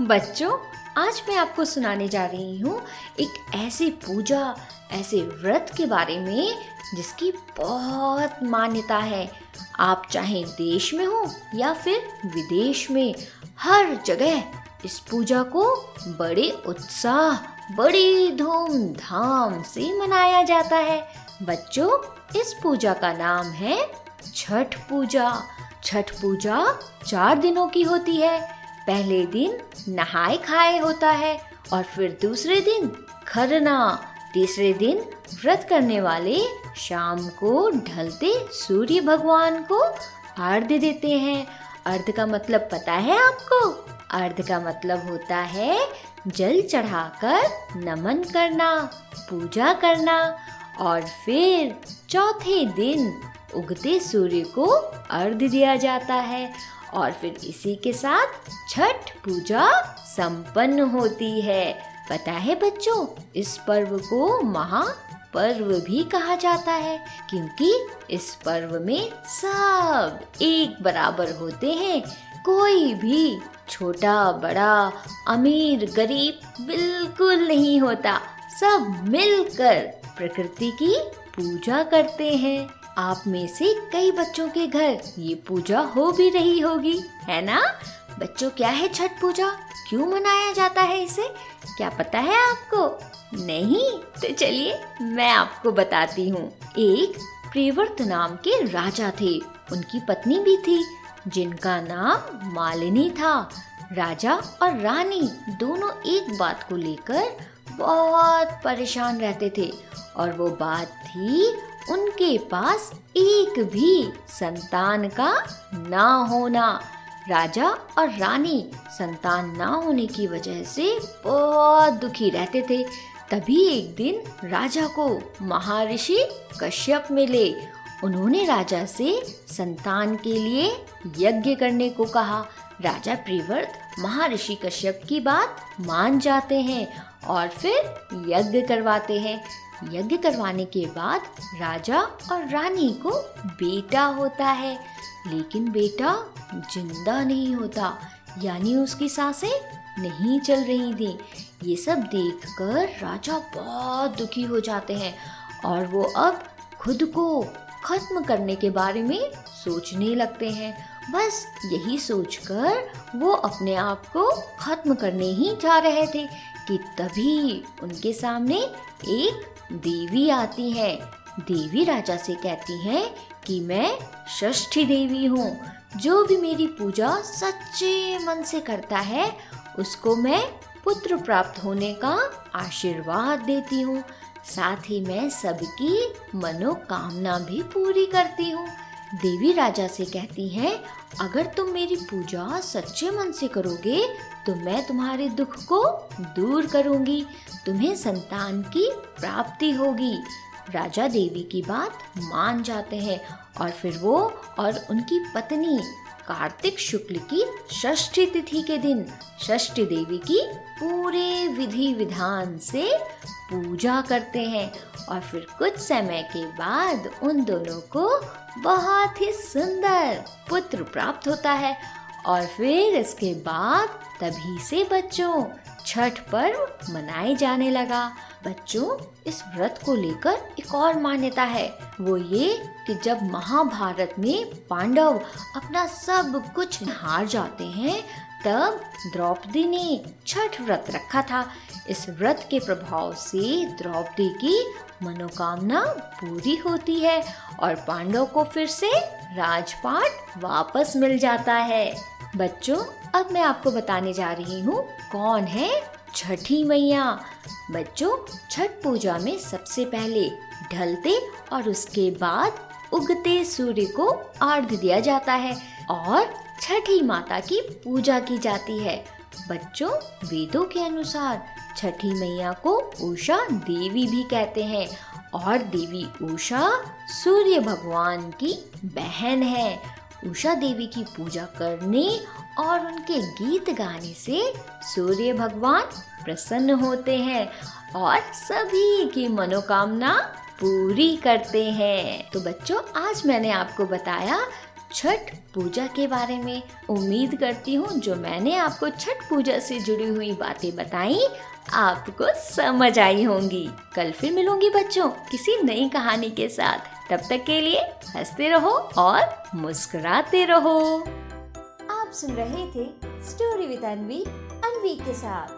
बच्चों, आज मैं आपको सुनाने जा रही हूँ एक ऐसी पूजा, ऐसे व्रत के बारे में जिसकी बहुत मान्यता है। आप चाहे देश में हो या फिर विदेश में, हर जगह इस पूजा को बड़े उत्साह, बड़ी धूमधाम से मनाया जाता है। बच्चों, इस पूजा का नाम है छठ पूजा। छठ पूजा चार दिनों की होती है। पहले दिन नहाए खाए होता है और फिर दूसरे दिन खरना, तीसरे दिन व्रत करने वाले शाम को ढलते सूर्य भगवान को आर्द्य देते हैं। अर्ध का मतलब पता है आपको? अर्ध का मतलब होता है जल चढ़ाकर नमन करना, पूजा करना और फिर चौथे दिन उगते सूर्य को अर्ध दिया जाता है। और फिर इसी के साथ छठ पूजा संपन्न होती है। पता है बच्चों, इस पर्व को महा पर्व भी कहा जाता है, क्योंकि इस पर्व में सब एक बराबर होते हैं। कोई भी छोटा, बड़ा, अमीर, गरीब बिल्कुल नहीं होता। सब मिलकर प्रकृति की पूजा करते हैं। आप में से कई बच्चों के घर ये पूजा हो भी रही होगी, है ना? बच्चों, क्या है छठ पूजा? क्यों मनाया जाता है इसे? क्या पता है आपको? नहीं? तो चलिए, मैं आपको बताती हूँ। एक प्रिवर्त नाम के राजा थे। उनकी पत्नी भी थी, जिनका नाम मालिनी था। राजा और रानी दोनों एक बात को लेकर बहुत परेशान रहते थे और वो बात थी उनके पास एक भी संतान का ना होना। राजा और रानी संतान ना होने की वजह से बहुत दुखी रहते थे। तभी एक दिन राजा को महर्षि कश्यप मिले। उन्होंने राजा से संतान के लिए यज्ञ करने को कहा। राजा प्रिवर्त महर्षि कश्यप की बात मान जाते हैं और फिर यज्ञ करवाते हैं। यज्ञ करवाने के बाद राजा और रानी को बेटा होता है। लेकिन बेटा ज़िंदा नहीं होता, यानी उसकी साँसें नहीं चल रही थी। ये सब देखकर राजा बहुत दुखी हो जाते हैं और वो अब खुद को खत्म करने के बारे में सोचने लगते हैं। बस यही सोचकर वो अपने आप को खत्म करने ही जा रहे थे कि तभी उनके सामने एक देवी आती है। देवी राजा से कहती है कि मैं षष्ठी देवी हूँ। जो भी मेरी पूजा सच्चे मन से करता है, उसको मैं पुत्र प्राप्त होने का आशीर्वाद देती हूँ। साथ ही मैं सबकी मनोकामना भी पूरी करती हूँ। देवी राजा से कहती हैं, अगर तुम मेरी पूजा सच्चे मन से करोगे तो मैं तुम्हारे दुख को दूर करूँगी। तुम्हें संतान की प्राप्ति होगी। राजा देवी की बात मान जाते हैं और फिर वो और उनकी पत्नी कार्तिक शुक्ल की षष्ठी तिथि के दिन षष्ठी देवी की पूरे विधि विधान से पूजा करते हैं और फिर कुछ समय के बाद उन दोनों को बहुत ही सुंदर पुत्र प्राप्त होता है और फिर इसके बाद तभी से बच्चों छठ पर्व मनाए जाने लगा। बच्चों, इस व्रत को लेकर एक और मान्यता है। वो ये कि जब महाभारत में पांडव अपना सब कुछ हार जाते हैं तब द्रौपदी ने छठ व्रत रखा था। इस व्रत के प्रभाव से द्रौपदी की मनोकामना पूरी होती है और पांडव को फिर से राजपाट वापस मिल जाता है। बच्चों, अब मैं आपको बताने जा रही हूँ कौन है छठी मैया। बच्चों, छठ पूजा में सबसे पहले ढलते और उसके बाद उगते सूर्य को आर्ध दिया जाता है और छठी माता की पूजा की जाती है। बच्चों, वेदों के अनुसार छठी मैया को उषा देवी भी कहते हैं और देवी उषा सूर्य भगवान की बहन है। उषा देवी की पूजा करने और उनके गीत गाने से सूर्य भगवान प्रसन्न होते हैं और सभी की मनोकामना पूरी करते हैं। तो बच्चों, आज मैंने आपको बताया छठ पूजा के बारे में उम्मीद करती हूँ जो मैंने आपको छठ पूजा से जुड़ी हुई बातें बताई, आपको समझ आई होंगी। कल फिर मिलूँगी बच्चों किसी नई कहानी के साथ। तब तक के लिए हँसते रहो और मुस्कुराते रहो। आप सुन रहे थे स्टोरी विद अनवी अनवी के साथ।